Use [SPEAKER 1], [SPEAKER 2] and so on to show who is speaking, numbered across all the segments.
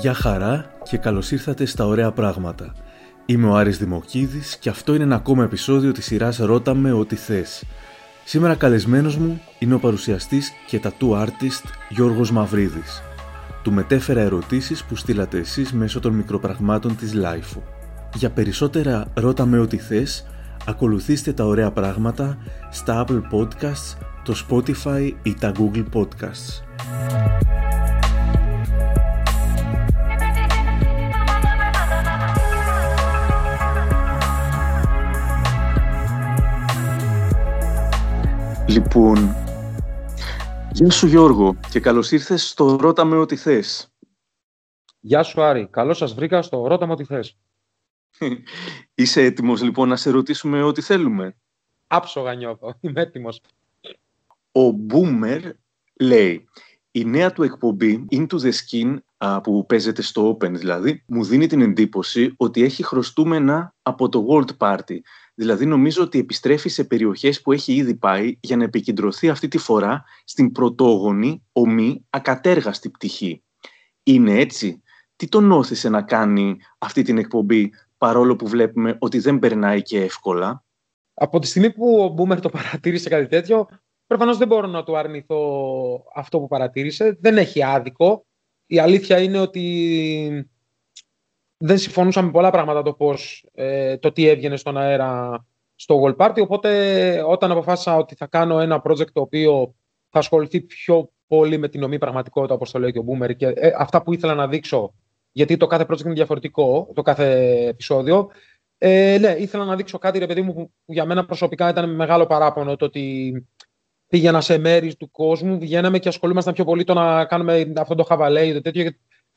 [SPEAKER 1] Γεια χαρά και καλώς ήρθατε στα ωραία πράγματα. Είμαι ο Άρης Δημοκίδης και αυτό είναι ένα ακόμα επεισόδιο της σειράς «Ρώτα με ό,τι θες». Σήμερα καλεσμένος μου είναι ο παρουσιαστής και tattoo artist Γιώργος Μαυρίδης. Του μετέφερα ερωτήσεις που στείλατε εσείς μέσω των μικροπραγμάτων της Lifeo. Για περισσότερα «Ρώτα με ό,τι θες» ακολουθήστε τα ωραία πράγματα στα Apple Podcasts, το Spotify ή τα Google Podcasts. Λοιπόν, γεια σου Γιώργο και καλώς ήρθες στο «Ρώτα με ό,τι θες».
[SPEAKER 2] Γεια σου Άρη, καλώς σας βρήκα στο «Ρώτα με ό,τι θες».
[SPEAKER 1] Είσαι έτοιμος λοιπόν να σε ρωτήσουμε ό,τι θέλουμε;
[SPEAKER 2] Άψογα νιώθω, είμαι έτοιμος.
[SPEAKER 1] Ο Boomer λέει η νέα του εκπομπή Into the Skin που παίζεται στο Open δηλαδή μου δίνει την εντύπωση ότι έχει χρωστούμενα από το World Party Δηλαδή νομίζω ότι επιστρέφει σε περιοχές που έχει ήδη πάει για να επικεντρωθεί αυτή τη φορά στην πρωτόγονη, ομή, ακατέργαστη πτυχή. Είναι έτσι; Τι τον όθησε να κάνει αυτή την εκπομπή παρόλο που βλέπουμε ότι δεν περνάει και εύκολα;
[SPEAKER 2] Από τη στιγμή που ο Μπούμερ το παρατήρησε κάτι τέτοιο, προφανώς δεν μπορώ να του αρνηθώ αυτό που παρατήρησε. Δεν έχει άδικο. Η αλήθεια είναι ότι δεν συμφωνούσα με πολλά πράγματα το πώς, ε, το τι έβγαινε στον αέρα στο World Party, οπότε όταν αποφάσισα ότι θα κάνω ένα project το οποίο θα ασχοληθεί πιο πολύ με την ομή πραγματικότητα, όπως το λέει και ο Boomer, και ε, αυτά που ήθελα να δείξω, γιατί το κάθε project είναι διαφορετικό, το κάθε επεισόδιο, ε, ναι, ήθελα να δείξω κάτι, ρε παιδί μου, που για μένα προσωπικά ήταν μεγάλο παράπονο, το ότι πήγαινα σε μέρη του κόσμου, βγαίναμε και ασχολούμασταν πιο πολύ το να κάνουμε αυτό το χαβαλέ ή το τέτοιο,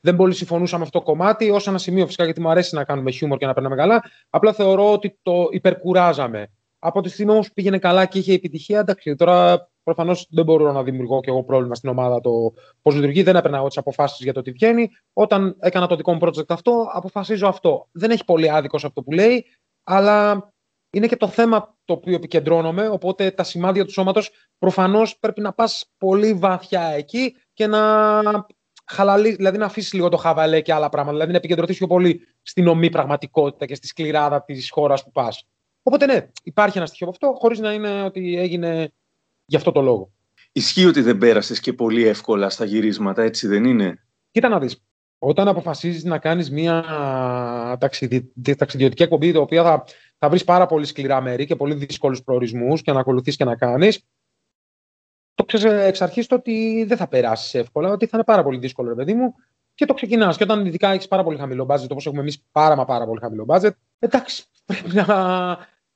[SPEAKER 2] δεν πολύ συμφωνούσα με αυτό το κομμάτι, ως ένα σημείο φυσικά γιατί μου αρέσει να κάνουμε χιούμορ και να περνάμε καλά. Απλά θεωρώ ότι το υπερκουράζαμε. Από τη στιγμή όμως που πήγαινε καλά και είχε επιτυχία, εντάξει, τώρα προφανώς δεν μπορώ να δημιουργώ και εγώ πρόβλημα στην ομάδα το πώς λειτουργεί. Δεν έπαιρνα εγώ τις αποφάσεις για το τι βγαίνει. Όταν έκανα το δικό μου project αυτό, αποφασίζω αυτό. Δεν έχει πολύ άδικο σε αυτό που λέει, αλλά είναι και το θέμα το οποίο επικεντρώνομαι. Οπότε τα σημάδια του σώματος προφανώς πρέπει να πας πολύ βαθιά εκεί και να χαλαλή, δηλαδή να αφήσεις λίγο το χαβαλέ και άλλα πράγματα, δηλαδή να επικεντρωθείς πιο πολύ στην ομή πραγματικότητα και στη σκληράδα της χώρας που πας. Οπότε ναι, υπάρχει ένα στοιχείο από αυτό, χωρίς να είναι ότι έγινε γι' αυτό το λόγο.
[SPEAKER 1] Ισχύει ότι δεν πέρασες και πολύ εύκολα στα γυρίσματα, έτσι δεν είναι;
[SPEAKER 2] Κοίτα να δεις. Όταν αποφασίζεις να κάνεις μια ταξιδιωτική εκπομπή, το οποία θα, θα βρεις πάρα πολύ σκληρά μέρη και πολύ δύσκολους προορισμούς και να ακολουθείς και να κάνεις, το ξέρεις εξ αρχής ότι δεν θα περάσεις εύκολα, ότι θα είναι πάρα πολύ δύσκολο, ρε παιδί μου, και το ξεκινάς. Και όταν ειδικά έχεις πάρα πολύ χαμηλό budget, όπως έχουμε εμείς πάρα, μα πάρα πολύ χαμηλό budget, εντάξει, πρέπει να,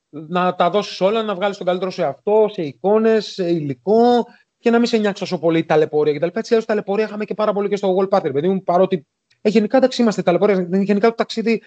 [SPEAKER 2] να τα δώσεις όλα, να βγάλεις τον καλύτερο σε αυτό, σε εικόνες, σε υλικό και να μην σε νιάξει τόσο πολύ ταλαιπωρία κτλ. Έτσι, αλλιώς ταλαιπωρία είχαμε και πάρα πολύ και στο World Party, παιδί μου, παρότι ε, γενικά εντάξει είμαστε ταλαιπωρία. Γενικά το ταξίδι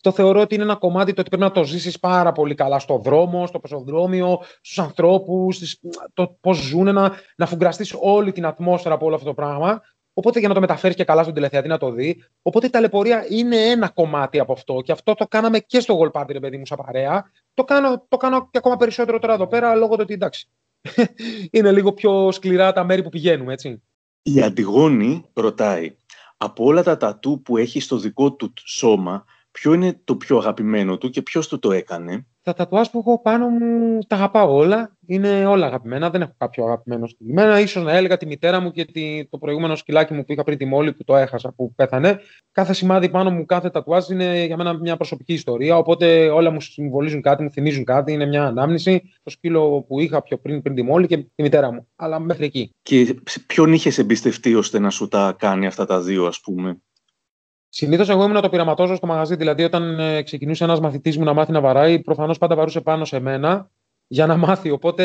[SPEAKER 2] το θεωρώ ότι είναι ένα κομμάτι το ότι πρέπει να το ζήσεις πάρα πολύ καλά στο δρόμο, στο πεζοδρόμιο, στους ανθρώπους, το πώς ζουν, να, να φουγκραστείς όλη την ατμόσφαιρα από όλο αυτό το πράγμα. Οπότε για να το μεταφέρεις και καλά στον τηλεθεατή να το δει. Οπότε η ταλαιπωρία είναι ένα κομμάτι από αυτό. Και αυτό το κάναμε και στο Gold Party, ρε παιδί μου, σαν παρέα. Το κάνω, το κάνω και ακόμα περισσότερο τώρα εδώ πέρα, λόγω του ότι εντάξει. είναι λίγο πιο σκληρά τα μέρη που πηγαίνουμε, έτσι.
[SPEAKER 1] Η Αντιγόνη ρωτάει, από όλα τα τατού που έχεις στο δικό του σώμα, ποιο είναι το πιο αγαπημένο του και ποιος του το έκανε;
[SPEAKER 2] Τα τατουάζ που έχω πάνω μου τα αγαπάω όλα. Είναι όλα αγαπημένα. Δεν έχω κάποιο αγαπημένο συγκεκριμένα. σω να έλεγα τη μητέρα μου και το προηγούμενο σκυλάκι μου που είχα πριν τη μόλι που το έχασα, που πέθανε. Κάθε σημάδι πάνω μου, κάθε τατουάζ είναι για μένα μια προσωπική ιστορία. Οπότε όλα μου συμβολίζουν κάτι, μου θυμίζουν κάτι. Είναι μια ανάμνηση. Το σκύλο που είχα πιο πριν, πριν τη μόλι και τη μητέρα μου. Αλλά μέχρι εκεί.
[SPEAKER 1] Και ποιον είχες εμπιστευτεί ώστε να σου τα κάνει αυτά τα δύο, ας πούμε;
[SPEAKER 2] Συνήθως εγώ ήμουν το πειραματόζω στο μαγαζί. Δηλαδή, όταν ε, ξεκινούσε ένας μαθητής μου να μάθει να βαράει, προφανώς πάντα βαρούσε πάνω σε μένα για να μάθει. Οπότε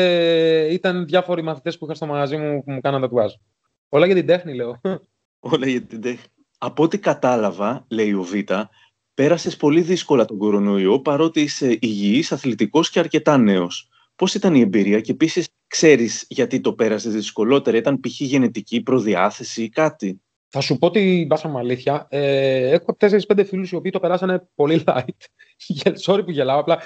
[SPEAKER 2] ε, ήταν διάφοροι μαθητές που είχα στο μαγαζί μου που μου κάναν τατουάζ. Όλα για την τέχνη, λέω.
[SPEAKER 1] Όλα για την τέχνη. Από ό,τι κατάλαβα, λέει ο Β, πέρασες πολύ δύσκολα τον κορονοϊό παρότι είσαι υγιής, αθλητικός και αρκετά νέος. Πώς ήταν η εμπειρία και επίσης ξέρεις γιατί το πέρασες δυσκολότερα, ήταν π.χ. γενετική προδιάθεση ή κάτι;
[SPEAKER 2] Θα σου πω την πάσα μου αλήθεια. Ε, έχω 4-5 φίλους οι οποίοι το περάσανε πολύ light. Sorry που γελάω, απλά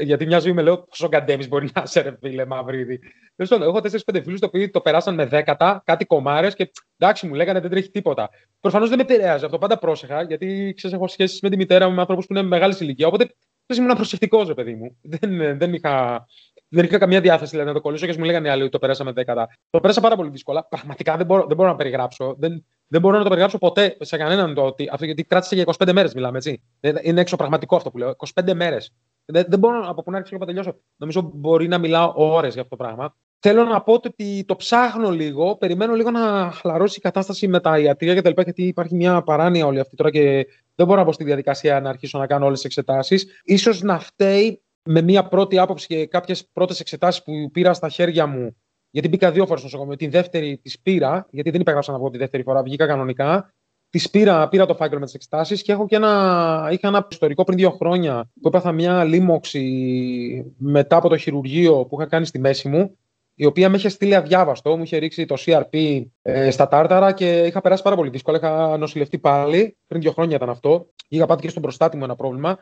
[SPEAKER 2] γιατί μια ζωή με λέω πόσο καντέμις μπορεί να σε ρε φίλε Μαυρίδη. Έχω 4-5 φίλους οι οποίοι το περάσαν με δέκατα, κάτι κομμάρες και εντάξει μου λέγανε δεν τρέχει τίποτα. Προφανώς δεν με επηρεάζει αυτό, πάντα πρόσεχα, γιατί ξέρεις, έχω σχέσεις με τη μητέρα μου με ανθρώπου που είναι μεγάλης ηλικία. Οπότε ήμουν προσεκτικός, ρε παιδί μου. Δεν, δεν είχα δεν είχα καμία διάθεση δηλαδή, να το κολλήσω και μου λέγανε οι άλλοι ότι το περάσαμε δέκατα. Το πέρασα πάρα πολύ δύσκολα. Πραγματικά δεν μπορώ, δεν μπορώ να περιγράψω. Δεν, δεν μπορώ να το περιγράψω ποτέ σε κανέναν το ότι αυτό γιατί κράτησε για 25 μέρες, μιλάμε έτσι. Είναι έξω πραγματικό αυτό που λέω. 25 μέρες. Δεν, δεν μπορώ από που να αρχίσω και να τελειώσω. Νομίζω μπορεί να μιλάω ώρες για αυτό το πράγμα. Θέλω να πω ότι το ψάχνω λίγο, περιμένω λίγο να χαλαρώσει η κατάσταση με τα ιατρία και τα λοιπά, γιατί υπάρχει μια παράνοια όλη αυτή τώρα και δεν μπορώ να μπω στη διαδικασία να αρχίσω να κάνω όλες τις εξετάσεις. σω να φταίει με μια πρώτη άποψη και κάποιες πρώτες εξετάσεις που πήρα στα χέρια μου. Γιατί μπήκα δύο φορές στο νοσοκομείο. Την δεύτερη της πήρα, γιατί δεν υπέγραψα να πω τη δεύτερη φορά, βγήκα κανονικά. Της πήρα, πήρα το φάκελο με τις εξετάσεις και έχω και ένα, είχα ένα ιστορικό πριν δύο χρόνια που έπαθα μια λίμωξη μετά από το χειρουργείο που είχα κάνει στη μέση μου, η οποία με είχε στείλει αδιάβαστο. Μου είχε ρίξει το CRP ε, στα τάρταρα και είχα περάσει πάρα πολύ δύσκολα. Είχα νοσηλευτεί πάλι. Πριν δύο χρόνια ήταν αυτό. Είχα πάθει και στον προστάτη μου ένα πρόβλημα.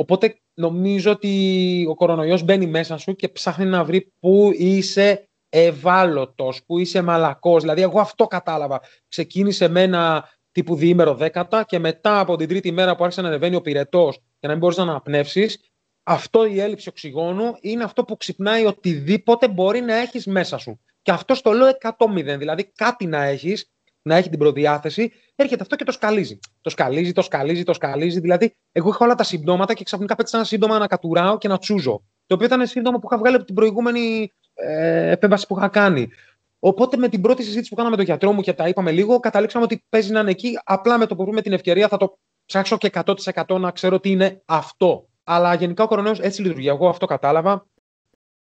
[SPEAKER 2] Οπότε νομίζω ότι ο κορονοϊός μπαίνει μέσα σου και ψάχνει να βρει πού είσαι ευάλωτος, πού είσαι μαλακός. Δηλαδή εγώ αυτό κατάλαβα. Ξεκίνησε με ένα τύπου διήμερο δέκατα και μετά από την τρίτη μέρα που άρχισε να ανεβαίνει ο πυρετός και να μην μπορείς να αναπνεύσεις, αυτό η έλλειψη οξυγόνου είναι αυτό που ξυπνάει οτιδήποτε μπορεί να έχεις μέσα σου. Και αυτό το λέω 100 Δηλαδή κάτι να έχεις να έχει την προδιάθεση, έρχεται αυτό και το σκαλίζει. Το σκαλίζει, το σκαλίζει, το σκαλίζει. Δηλαδή, εγώ είχα όλα τα συμπτώματα και ξαφνικά πέτυχα ένα σύντομα να κατουράω και να τσούζω. Το οποίο ήταν σύντομα που είχα βγάλει από την προηγούμενη ε, επέμβαση που είχα κάνει. Οπότε με την πρώτη συζήτηση που κάναμε με τον γιατρό μου και τα είπαμε λίγο, καταλήξαμε ότι παίζει να είναι εκεί. Απλά με το που βρούμε την ευκαιρία θα το ψάξω και 100% να ξέρω τι είναι αυτό. Αλλά γενικά ο κορονοϊός έτσι λειτουργεί. Εγώ αυτό κατάλαβα.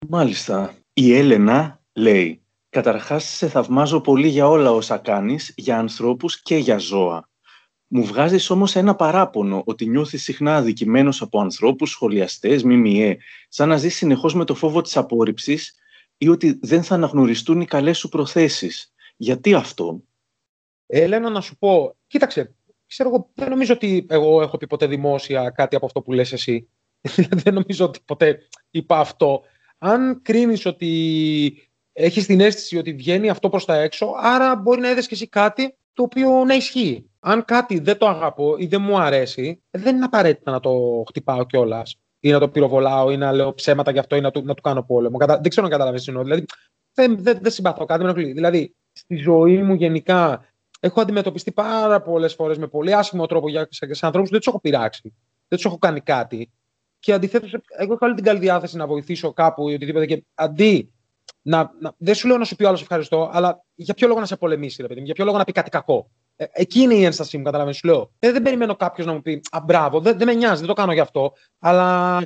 [SPEAKER 1] Μάλιστα. Η Έλενα λέει Καταρχάς, σε θαυμάζω πολύ για όλα όσα κάνεις, για ανθρώπους και για ζώα. Μου βγάζεις όμως ένα παράπονο ότι νιώθεις συχνά αδικημένος από ανθρώπους, σχολιαστές, ΜΜΕ, σαν να ζεις συνεχώς με το φόβο της απόρριψης ή ότι δεν θα αναγνωριστούν οι καλές σου προθέσεις. Γιατί αυτό;
[SPEAKER 2] Έλενα, να σου πω, κοίταξε, ξέρω εγώ, δεν νομίζω ότι εγώ έχω πει ποτέ δημόσια κάτι από αυτό που λες εσύ. δεν νομίζω ότι ποτέ είπα αυτό. Αν κρίνεις ότι έχεις την αίσθηση ότι βγαίνει αυτό προς τα έξω, άρα μπορεί να είδες και εσύ κάτι το οποίο να ισχύει. Αν κάτι δεν το αγαπώ ή δεν μου αρέσει, δεν είναι απαραίτητα να το χτυπάω κιόλας ή να το πυροβολάω ή να λέω ψέματα γι' αυτό ή να του, να του κάνω πόλεμο. Δεν ξέρω να καταλαβαίνεις τι εννοώ. Δηλαδή, δεν, δεν, δεν συμπαθώ κάτι, με ενοχλεί. Δηλαδή, στη ζωή μου γενικά έχω αντιμετωπιστεί πάρα πολλές φορές με πολύ άσχημο τρόπο για, σε, σε ανθρώπους που δεν τους έχω πειράξει. Δεν τους έχω κάνει κάτι. Και αντιθέτως, εγώ έχω όλη την καλή διάθεση να βοηθήσω κάπου ή οτιδήποτε. Και αντί να, να, δεν σου λέω να σου πει άλλος ευχαριστώ, αλλά για ποιο λόγο να σε πολεμήσει, ρε παιδί για ποιο λόγο να πει κάτι κακό. Ε, εκεί είναι η ένστασή μου, καταλαβαίνω. Σου λέω. Ε, δεν περιμένω κάποιος να μου πει Α, μπράβο, δεν, δεν με νοιάζει, δεν το κάνω γι' αυτό. Αλλά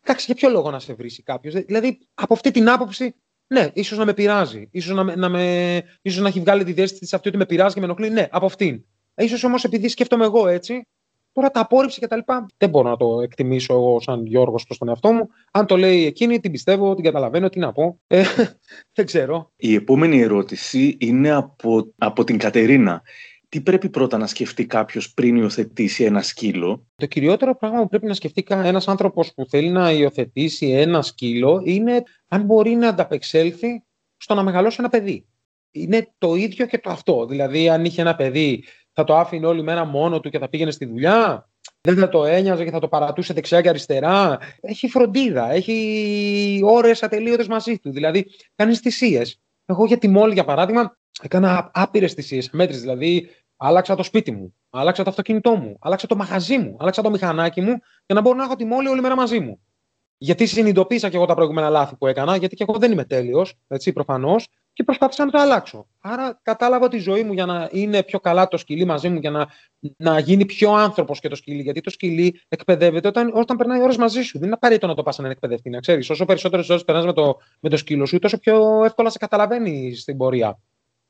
[SPEAKER 2] εντάξει, για ποιο λόγο να σε βρει κάποιος. Δηλαδή, από αυτή την άποψη, ναι, ίσως να με πειράζει. σω να, να, με, ίσως να έχει βγάλει τη διέστηση αυτή ότι με πειράζει και με ενοχλεί. Ναι, από αυτήν. Ε, ίσως όμως επειδή σκέφτομαι εγώ έτσι, Τώρα τα απόρριψη και τα λοιπά δεν μπορώ να το εκτιμήσω εγώ σαν Γιώργος προς τον εαυτό μου. Αν το λέει εκείνη, την πιστεύω, την καταλαβαίνω, τι να πω. Ε, δεν ξέρω.
[SPEAKER 1] Η επόμενη ερώτηση είναι από, από την Κατερίνα. Τι πρέπει πρώτα να σκεφτεί κάποιος πριν υιοθετήσει ένα σκύλο;
[SPEAKER 2] Το κυριότερο πράγμα που πρέπει να σκεφτεί ένας άνθρωπος που θέλει να υιοθετήσει ένα σκύλο είναι αν μπορεί να ανταπεξέλθει στο να μεγαλώσει ένα παιδί. Είναι το ίδιο και το αυτό. Δηλαδή, αν είχε ένα παιδί θα το άφηνε όλη μέρα μόνο του και θα πήγαινε στη δουλειά. Δεν θα το ένοιαζε και θα το παρατούσε δεξιά και αριστερά. Έχει φροντίδα, έχει ώρες ατελείωτες μαζί του. Δηλαδή, κάνεις θυσίες. Εγώ για τη μόλι, για παράδειγμα, έκανα άπειρες θυσίες, μέτρε. Δηλαδή, άλλαξα το σπίτι μου, άλλαξα το αυτοκίνητό μου, άλλαξα το μαγαζί μου, άλλαξα το μηχανάκι μου για να μπορώ να έχω τη μόλι όλη μέρα μαζί μου. Γιατί συνειδητοποίησα και εγώ τα προηγούμενα λάθη που έκανα, γιατί και εγώ δεν είμαι τέλειος, έτσι προφανώς, και προσπάθησα να το αλλάξω. Άρα κατάλαβα τη ζωή μου για να είναι πιο καλά το σκυλί μαζί μου, για να, να γίνει πιο άνθρωπος και το σκυλί. Γιατί το σκυλί εκπαιδεύεται όταν, όταν περνάει ώρες μαζί σου. Δεν είναι απαραίτητο να το πας να εκπαιδευτεί, να ξέρεις. Όσο περισσότερες ώρες περνάς με το, με το σκύλο σου, τόσο πιο εύκολα σε καταλαβαίνεις στην πορεία.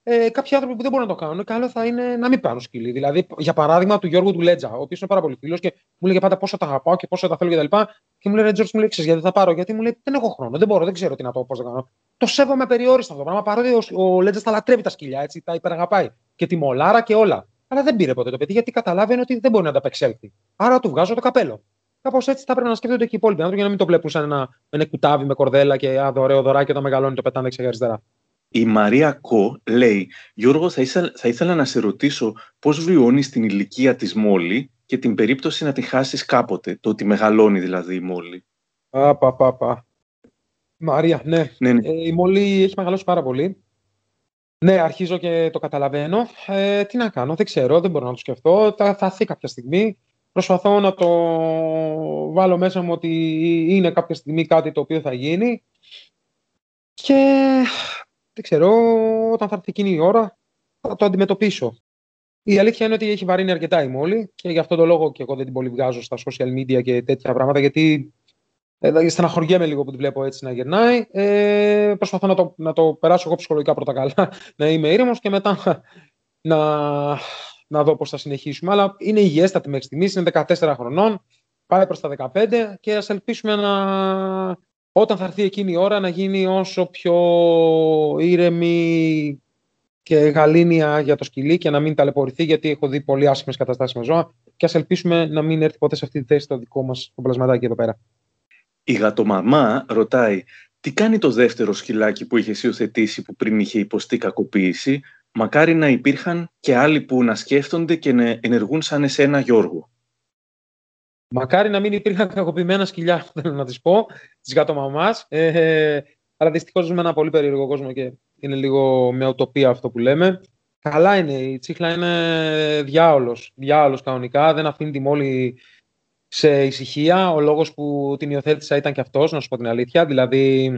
[SPEAKER 2] Ε, κάποιοι άνθρωποι που δεν μπορούν να το κάνουν, καλό θα είναι να μην πάρουν σκυλί. Δηλαδή, για παράδειγμα, του Γιώργου του Λέτζα, ο οποίος είναι πάρα πολύ φίλος και μου λέγε πάντα πόσο τα αγαπάω και πόσο τα θέλω κτλ. Και, και μου λέει, Ρε μου λέει, γιατί θα πάρω, γιατί μου λέει, δεν έχω χρόνο, δεν μπορώ, δεν ξέρω τι να το πώς να κάνω. Το σέβομαι περιόριστα αυτό το πράγμα, παρότι ο, ο Λέτζα τα λατρεύει τα σκυλιά, έτσι, τα υπεραγαπάει. Και τη μολάρα και όλα. αλλά δεν πήρε ποτέ το παιδί γιατί καταλάβαινε ότι δεν μπορεί να ανταπεξέλθει. Άρα του βγάζω το καπέλο. Κάπως έτσι θα πρέπει να σκέφτονται και οι υπόλοιποι άνθρωποι για να μην το βλέπουν σαν ένα, ένα κουτάβι με κορδέλα και α, ωραίο δωράκι όταν μεγαλώνει το πετάνε δεξιά αριστερά.
[SPEAKER 1] Η Μαρία Κο λέει: Γιώργος, θα ήθελα, θα ήθελα να σε ρωτήσω πώς βιώνεις την ηλικία της Μόλι και την περίπτωση να τη χάσεις κάποτε, το ότι μεγαλώνει δηλαδή η Μόλι.
[SPEAKER 2] Α, πα, πα, πα. Μαρία, ναι. ναι, ναι. Ε, η Μόλι έχει μεγαλώσει πάρα πολύ. Ναι, αρχίζω και το καταλαβαίνω. Ε, τι να κάνω, δεν ξέρω, δεν μπορώ να το σκεφτώ. Θα, θα κάποια στιγμή. Προσπαθώ να το βάλω μέσα μου ότι είναι κάποια στιγμή κάτι το οποίο θα γίνει. Και δεν ξέρω, όταν θα έρθει εκείνη η ώρα θα το αντιμετωπίσω. Η αλήθεια είναι ότι έχει βαρύνει αρκετά η μόλη και γι' αυτό το λόγο και εγώ δεν την πολύ βγάζω στα social media και τέτοια πράγματα γιατί ε, στεναχωριέμαι λίγο που τη βλέπω έτσι να γυρνάει. Ε, προσπαθώ να το, να το περάσω εγώ ψυχολογικά πρώτα καλά, να είμαι ήρεμος και μετά να, να δω πώς θα συνεχίσουμε. Αλλά είναι υγιέστατη μέχρι στιγμής, είναι 14 χρονών, πάει προς τα 15 και ας ελπίσουμε να, όταν θα έρθει εκείνη η ώρα να γίνει όσο πιο ήρεμη και γαλήνια για το σκυλί και να μην ταλαιπωρηθεί γιατί έχω δει πολύ άσχημες καταστάσεις με ζώα και ας ελπίσουμε να μην έρθει ποτέ σε αυτή τη θέση το δικό μας το πλασματάκι εδώ πέρα.
[SPEAKER 1] Η γατομαμά ρωτάει τι κάνει το δεύτερο σκυλάκι που είχες υιοθετήσει που πριν είχε υποστεί κακοποίηση; Μακάρι να υπήρχαν και άλλοι που να σκέφτονται και να ενεργούν σαν εσένα Γιώργο.
[SPEAKER 2] Μακάρι να μην υπήρχαν κακοποιημένα σκυλιά, θέλω να τη πω, τη γατομαμάς. Ε, αλλά δυστυχώς ζούμε ένα πολύ περίεργο κόσμο και είναι λίγο με οτοπία αυτό που λέμε. Καλά είναι, η τσίχλα είναι διάολος, διάολος κανονικά, δεν αφήνει τη μόλι σε ησυχία. Ο λόγος που την υιοθέτησα ήταν και αυτός, να σου πω την αλήθεια. Δηλαδή,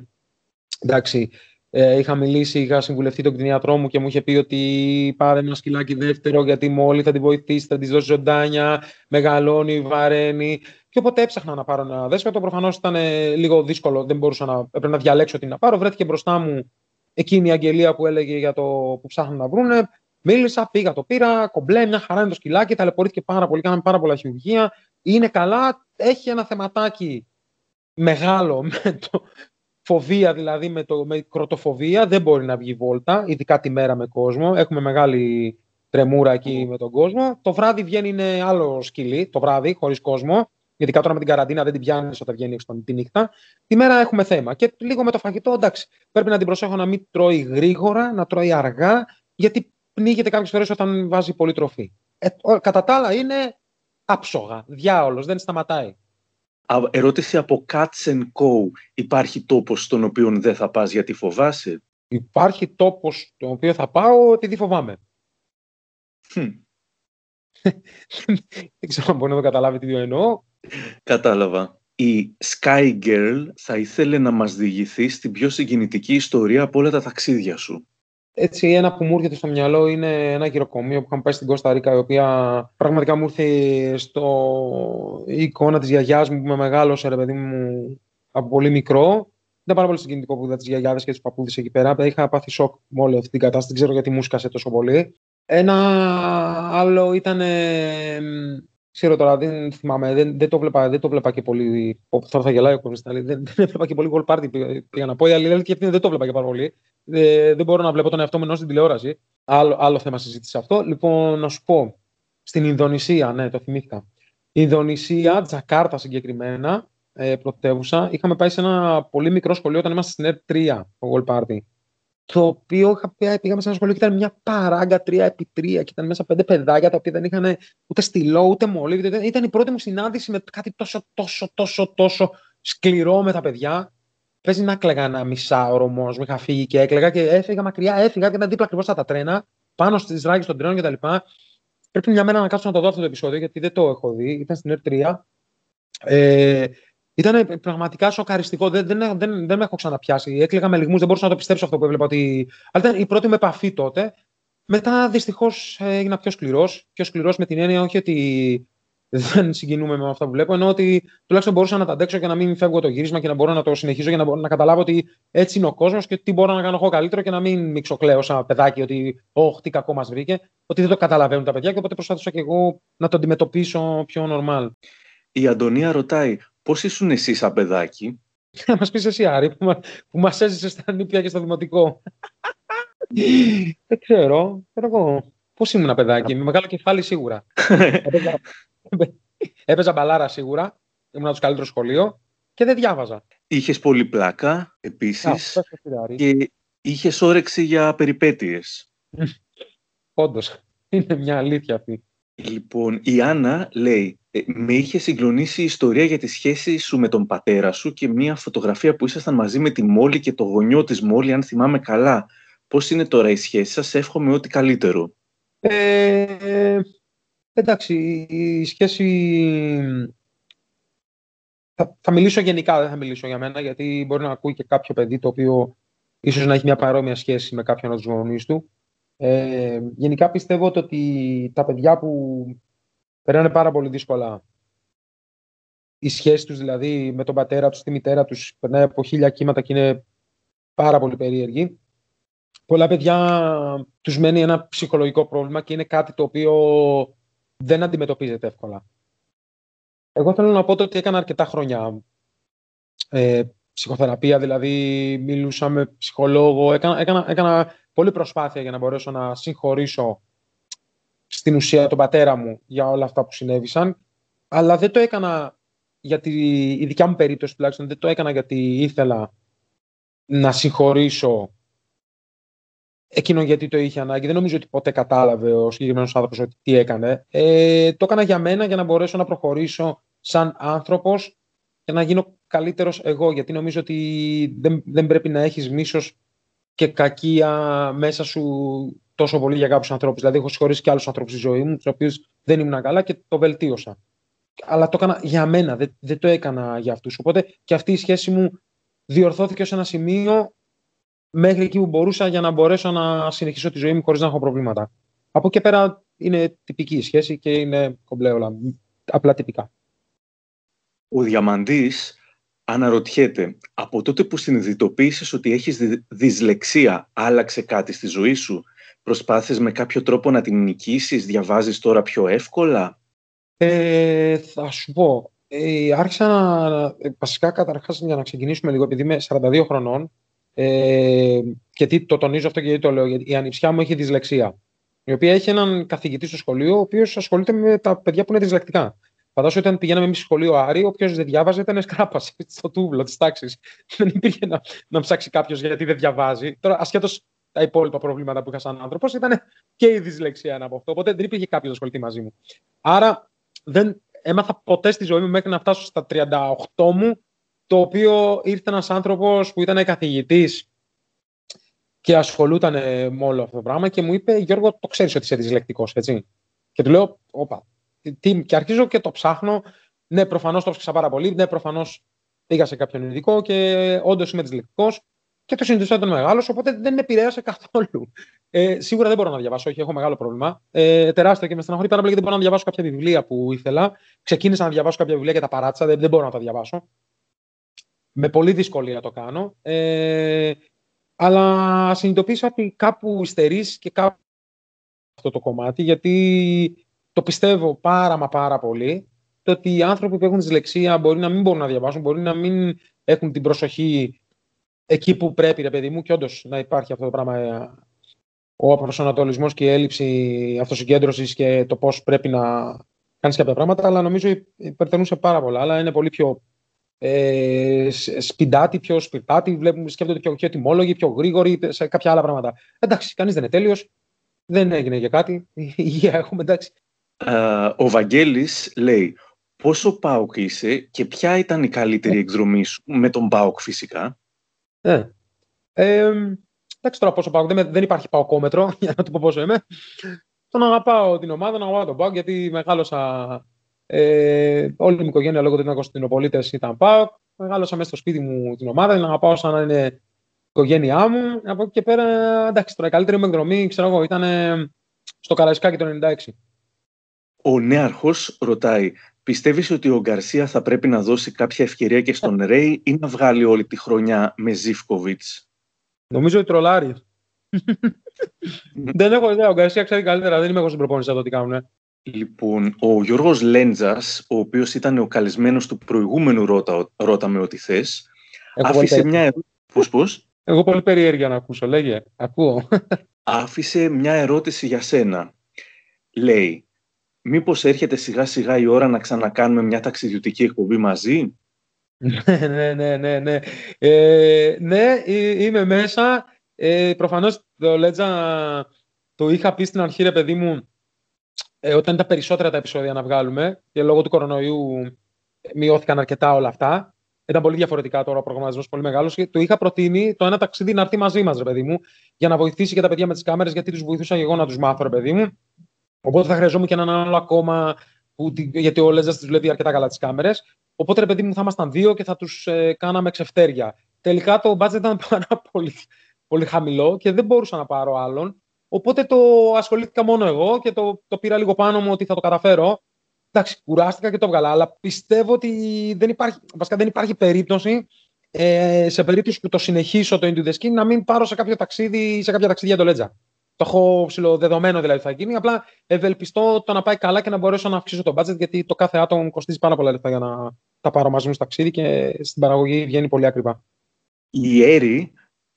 [SPEAKER 2] εντάξει, ε, είχα μιλήσει, είχα συμβουλευτεί τον κτηνιατρό μου και μου είχε πει ότι πάρε ένα σκυλάκι δεύτερο γιατί μόλι θα τη βοηθήσει, θα της δώσει ζωντάνια, μεγαλώνει, βαραίνει. Και οπότε έψαχνα να πάρω ένα δέσπετο. Προφανώς ήταν ε, λίγο δύσκολο, δεν μπορούσα να, έπρεπε να διαλέξω τι να πάρω. Βρέθηκε μπροστά μου εκείνη η αγγελία που έλεγε για το που ψάχνουν να βρούνε. Μίλησα, πήγα, το πήρα, κομπλέ, μια χαρά είναι το σκυλάκι, ταλαιπωρήθηκε πάρα πολύ, κάναμε πάρα πολλά χειρουργία. Είναι καλά, έχει ένα θεματάκι μεγάλο με το, φοβία δηλαδή με, το, με κροτοφοβία, δεν μπορεί να βγει βόλτα, ειδικά τη μέρα με κόσμο. Έχουμε μεγάλη τρεμούρα εκεί με τον κόσμο. Το βράδυ βγαίνει είναι άλλο σκυλί, το βράδυ, χωρίς κόσμο. Γιατί κάτω με την καραντίνα δεν την πιάνεις όταν βγαίνει έξω τη νύχτα. Τη μέρα έχουμε θέμα. Και λίγο με το φαγητό, εντάξει, πρέπει να την προσέχω να μην τρώει γρήγορα, να τρώει αργά, γιατί πνίγεται κάποιες φορές όταν βάζει πολύ τροφή. Ε, κατά τα άλλα είναι άψογα, διάολος, δεν σταματάει.
[SPEAKER 1] Ερώτηση από Cats and Co. Υπάρχει τόπος στον οποίο δεν θα πας γιατί φοβάσαι;
[SPEAKER 2] Υπάρχει τόπος στον οποίο θα πάω επειδή φοβάμαι. δεν ξέρω αν μπορεί να το καταλάβει τι εννοώ.
[SPEAKER 1] Κατάλαβα. Η Sky Girl θα ήθελε να μας διηγηθεί στην πιο συγκινητική ιστορία από όλα τα ταξίδια σου.
[SPEAKER 2] Έτσι, ένα που μου έρχεται στο μυαλό είναι ένα γυροκομείο που είχαμε πάει στην Κώστα Ρίκα, η οποία πραγματικά μου ήρθε στο η εικόνα της γιαγιάς μου που με μεγάλωσε, ρε παιδί μου, από πολύ μικρό. Ήταν πάρα πολύ συγκινητικό που είδα τις γιαγιάδες και τους παππούδες εκεί πέρα. Είχα πάθει σοκ με όλη αυτή την κατάσταση. Δεν ξέρω γιατί μου σκάσε τόσο πολύ. Ένα άλλο ήταν. Ξέρω τώρα, δεν θυμάμαι, δεν, δεν, το, βλέπα, δεν το βλέπα και πολύ. Θα, θα γελάει ο κόσμος. Δεν, δεν έβλεπα και πολύ goal party. Πήγα να πω. Η αλήθεια δεν το βλέπα και πάρα πολύ. Ε, δεν μπορώ να βλέπω τον εαυτό μου ενώ στην τηλεόραση. Άλλο, άλλο θέμα συζήτησης αυτό. Λοιπόν, να σου πω. Στην Ινδονησία, ναι, το θυμήθηκα. Ινδονησία, Τζακάρτα συγκεκριμένα, ε, πρωτεύουσα. Είχαμε πάει σε ένα πολύ μικρό σχολείο όταν είμαστε στην ΕΡΤ3, το Gold Party. Το οποίο πήγαμε σε ένα σχολείο και ήταν μια παράγκα 3x3 και ήταν μέσα πέντε παιδάκια τα οποία δεν είχαν ούτε στυλό ούτε μολύβι. Ήταν η πρώτη μου συνάντηση με κάτι τόσο, τόσο, τόσο, τόσο σκληρό με τα παιδιά. Παίζει να έκλαιγα ένα μισάωρο όμω. Με είχα φύγει και έκλαιγα και έφυγα μακριά. Έφυγα και ήταν δίπλα ακριβώς στα τα τρένα, πάνω στις ράγες των τρένων κτλ. Πρέπει μια μέρα να κάτσω να το δω αυτό το επεισόδιο, γιατί δεν το έχω δει. Ήταν στην R3. Ε, ήταν πραγματικά σοκαριστικό. Δεν, δεν, δεν, δεν με έχω ξαναπιάσει. Έκλαιγα με λιγμούς, δεν μπορούσα να το πιστέψω αυτό που έβλεπα. Ότι... Αλλά ήταν η πρώτη μου επαφή τότε. Μετά δυστυχώς έγινα πιο σκληρός. Πιο σκληρός με την έννοια όχι ότι δεν συγκινούμε με αυτά που βλέπω, ενώ ότι τουλάχιστον μπορούσα να τα αντέξω και να μην φεύγω το γύρισμα και να μπορώ να το συνεχίζω για να, να καταλάβω ότι έτσι είναι ο κόσμος και τι μπορώ να κάνω εγώ καλύτερο και να μην μιξοκλαίω σαν παιδάκι ότι, Όχι, τι κακό μας βρήκε, ότι δεν το καταλαβαίνουν τα παιδιά και οπότε προσπάθησα και εγώ να το αντιμετωπίσω πιο normal.
[SPEAKER 1] Η Αντωνία ρωτάει, πώς ήσουν εσύ σαν παιδάκι;
[SPEAKER 2] Να μας πεις εσύ, Άρη, που, που μας έζησες στα νύπια και στο δημοτικό. δεν ξέρω, ξέρω εγώ. Πώς ήμουν παιδάκι, με μεγάλο κεφάλι σίγουρα. έπαιζα, έπαιζα μπαλάρα σίγουρα. Ήμουν από το καλύτερο σχολείο και δεν διάβαζα.
[SPEAKER 1] Είχες πολύ πλάκα επίσης. Και είχες όρεξη για περιπέτειες.
[SPEAKER 2] Όντως. Είναι μια αλήθεια αυτή.
[SPEAKER 1] Λοιπόν, η Άννα λέει, «Ε, με είχε συγκλονίσει η ιστορία για τη σχέση σου με τον πατέρα σου και μια φωτογραφία που ήσασταν μαζί με τη Μόλη και το γονιό της Μόλη, αν θυμάμαι καλά. Πώς είναι τώρα η σχέση σας, εύχομαι ό,τι καλύτερο.
[SPEAKER 2] Ε, εντάξει, η σχέση... Θα, θα μιλήσω γενικά, δεν θα μιλήσω για μένα, γιατί μπορεί να ακούει και κάποιο παιδί το οποίο ίσως να έχει μια παρόμοια σχέση με κάποιον από τους γονείς του. Ε, γενικά πιστεύω ότι τα παιδιά που περνάνε πάρα πολύ δύσκολα η σχέση τους δηλαδή με τον πατέρα τους, τη μητέρα τους περνάει από χίλια κύματα και είναι πάρα πολύ περίεργη. Πολλά παιδιά τους μένει ένα ψυχολογικό πρόβλημα και είναι κάτι το οποίο δεν αντιμετωπίζεται εύκολα. Εγώ θέλω να πω ότι έκανα αρκετά χρόνια ε, ψυχοθεραπεία, δηλαδή μιλούσα με ψυχολόγο, έκανα, έκανα, έκανα πολλή προσπάθεια για να μπορέσω να συγχωρήσω στην ουσία τον πατέρα μου για όλα αυτά που συνέβησαν, αλλά δεν το έκανα γιατί η δικιά μου περίπτωση τουλάχιστον δεν το έκανα γιατί ήθελα να συγχωρήσω εκείνο γιατί το είχε ανάγκη. Δεν νομίζω ότι ποτέ κατάλαβε ο συγκεκριμένος άνθρωπος ότι τι έκανε. Ε, το έκανα για μένα για να μπορέσω να προχωρήσω σαν άνθρωπος και να γίνω καλύτερος εγώ. Γιατί νομίζω ότι δεν, δεν πρέπει να έχεις μίσος και κακία μέσα σου τόσο πολύ για κάποιους ανθρώπους. Δηλαδή, έχω συγχωρήσει και άλλους ανθρώπους στη ζωή μου, τους οποίους δεν ήμουν καλά και το βελτίωσα. Αλλά το έκανα για μένα, δεν, δεν το έκανα για αυτούς. Οπότε και αυτή η σχέση μου διορθώθηκε σε ένα σημείο μέχρι εκεί που μπορούσα για να μπορέσω να συνεχίσω τη ζωή μου χωρίς να έχω προβλήματα. Από εκεί πέρα είναι τυπική η σχέση και είναι κομπλέ όλα. Απλά τυπικά.
[SPEAKER 1] Ο Διαμαντής Αναρωτιέται, από τότε που συνειδητοποίησες ότι έχεις δυσλεξία, άλλαξε κάτι στη ζωή σου; Προσπάθεις με κάποιο τρόπο να την νικήσεις, διαβάζεις τώρα πιο εύκολα;
[SPEAKER 2] Ε, θα σου πω, ε, άρχισα να, ε, βασικά καταρχάς για να ξεκινήσουμε λίγο, επειδή είμαι 42 χρονών, ε, και τι, το τονίζω αυτό και γιατί το λέω, γιατί η ανιψιά μου έχει δυσλεξία, η οποία έχει έναν καθηγητή στο σχολείο, ο οποίος ασχολείται με τα παιδιά που είναι δυσλεκτικά. Φαντάζομαι όταν πηγαίναμε εμείς σχολείο Άρη, όποιο δεν διάβαζε ήταν σκράπας στο τούβλο της τάξης. Δεν υπήρχε να, να ψάξει κάποιος γιατί δεν διαβάζει. Τώρα, ασχέτως τα υπόλοιπα προβλήματα που είχα σαν άνθρωπος, ήταν και η δυσλεξία ένα από αυτό. Οπότε δεν υπήρχε κάποιος να ασχοληθεί μαζί μου. Άρα δεν έμαθα ποτέ στη ζωή μου μέχρι να φτάσω στα 38 μου, το οποίο ήρθε ένας άνθρωπος που ήταν καθηγητής και ασχολούταν με όλο αυτό το πράγμα και μου είπε: Γιώργο, το ξέρεις ότι είσαι δυσλεκτικός, έτσι; Και του λέω: Όπα, και αρχίζω και το ψάχνω. Ναι, προφανώς το ψάξα πάρα πολύ. Ναι, προφανώς πήγα σε κάποιον ειδικό και όντως είμαι δυσλεκτικός και το συνειδητό ήταν μεγάλος, οπότε δεν με επηρέασε καθόλου. Ε, σίγουρα δεν μπορώ να διαβάσω, όχι, έχω μεγάλο πρόβλημα. Ε, τεράστιο και με στεναχωρεί πάρα πολύ γιατί δεν μπορώ να διαβάσω κάποια βιβλία που ήθελα. Ξεκίνησα να διαβάσω κάποια βιβλία και τα παράτησα, δεν, δεν μπορώ να τα διαβάσω. Με πολύ δυσκολία το κάνω. Ε, αλλά συνειδητοποίησα ότι κάπου υστερείς και κάπου αυτό το κομμάτι, γιατί το πιστεύω πάρα μα πάρα πολύ το ότι οι άνθρωποι που έχουν δυσλεξία μπορεί να μην μπορούν να διαβάσουν, μπορεί να μην έχουν την προσοχή εκεί που πρέπει, ρε παιδί μου, και όντως να υπάρχει αυτό το πράγμα. Ε, ο προσανατολισμό και η έλλειψη αυτοσυγκέντρωσης και το πώς πρέπει να κάνεις κάποια πράγματα, αλλά νομίζω υπερτερούν σε πάρα πολλά. Αλλά είναι πολύ πιο ε, σπιντάτη, πιο σπιρτάτη, βλέπουμε, σκέφτονται πιο, πιο τιμόλογοι, πιο γρήγοροι σε κάποια άλλα πράγματα. Εντάξει, κανείς δεν είναι τέλειος. Δεν έγινε για κάτι. Υγεία έχουμε, εντάξει
[SPEAKER 1] ο Βαγγέλης λέει πόσο ΠΑΟΚ είσαι και ποια ήταν η καλύτερη εκδρομή σου με τον ΠΑΟΚ φυσικά.
[SPEAKER 2] Ε, ε, εντάξει τώρα πόσο ΠΑΟΚ, δεν, δεν υπάρχει ΠΑΟΚόμετρο για να του πω πόσο είμαι. Τον αγαπάω την ομάδα, τον αγαπάω τον ΠΑΟΚ γιατί μεγάλωσα ε, όλη μου οικογένεια λόγω του ότι Κωνσταντινοπολίτες ήταν ΠΑΟΚ. Μεγάλωσα μέσα στο σπίτι μου την ομάδα, την αγαπάω σαν να είναι η οικογένειά μου. Από εκεί και πέρα, εντάξει, τώρα η καλύτερη μου εκδρομή, ξέρω εγώ, ήταν στο Καραϊσκάκι το 96.
[SPEAKER 1] Ο νέαρχος ρωτάει, πιστεύεις ότι ο Γκαρσία θα πρέπει να δώσει κάποια ευκαιρία και στον Ρέι ή να βγάλει όλη τη χρονιά με Ζήφκοβιτς;
[SPEAKER 2] Νομίζω ότι τρολάρει. δεν έχω ιδέα. Ο Γκαρσία ξέρει καλύτερα. Δεν είμαι εγώ στην προπόνηση εδώ τι κάνουν.
[SPEAKER 1] Λοιπόν, ο Γιώργος Λέντζας, ο οποίος ήταν ο καλεσμένος του προηγούμενου Ρώτα, ρώτα με ό,τι θες, άφησε μια ερώτηση. Πώς, πώς;
[SPEAKER 2] Εγώ πολύ περίεργα να ακούσω. Λέγε, ακούω.
[SPEAKER 1] Άφησε μια ερώτηση για σένα. λέει μήπως έρχεται σιγά σιγά η ώρα να ξανακάνουμε μια ταξιδιωτική εκπομπή μαζί;
[SPEAKER 2] ναι, ναι, ναι, ναι. Ναι, ε, ναι είμαι μέσα. Ε, προφανώς το Λέτζα το είχα πει στην αρχή, ρε παιδί μου, ε, όταν ήταν περισσότερα τα επεισόδια να βγάλουμε και λόγω του κορονοϊού μειώθηκαν αρκετά όλα αυτά. Ήταν πολύ διαφορετικά τώρα ο προγραμματισμός, πολύ μεγάλος. Και το είχα προτείνει το ένα ταξίδι να έρθει μαζί μας, ρε παιδί μου, για να βοηθήσει και τα παιδιά με τις κάμερες, γιατί τους βοηθούσα εγώ να τους μάθω, ρε παιδί μου. Οπότε θα χρειαζόμουν και έναν άλλο ακόμα, που, γιατί ο Λέζα τη δουλεύει αρκετά καλά τις κάμερες. Οπότε, ρε παιδί μου, θα ήμασταν δύο και θα τους ε, κάναμε ξεφτέρια. Τελικά το budget ήταν πάρα πολύ, πολύ χαμηλό και δεν μπορούσα να πάρω άλλον. Οπότε το ασχολήθηκα μόνο εγώ και το, το πήρα λίγο πάνω μου ότι θα το καταφέρω. Εντάξει, κουράστηκα και το βγάλα, αλλά πιστεύω ότι δεν υπάρχει, βασικά δεν υπάρχει περίπτωση ε, σε περίπτωση που το συνεχίσω το Into the Skin να μην πάρω σε κάποιο ταξίδι σε κάποια ταξίδια το Ledger. Το έχω ψηλοδεδομένο δηλαδή θα γίνει. Απλά ευελπιστώ το να πάει καλά και να μπορέσω να αυξήσω το budget γιατί το κάθε άτομο κοστίζει πάρα πολλά λεφτά για να τα πάρω μαζί μου στο ταξίδι και στην παραγωγή βγαίνει πολύ ακριβά.
[SPEAKER 1] Η Έρη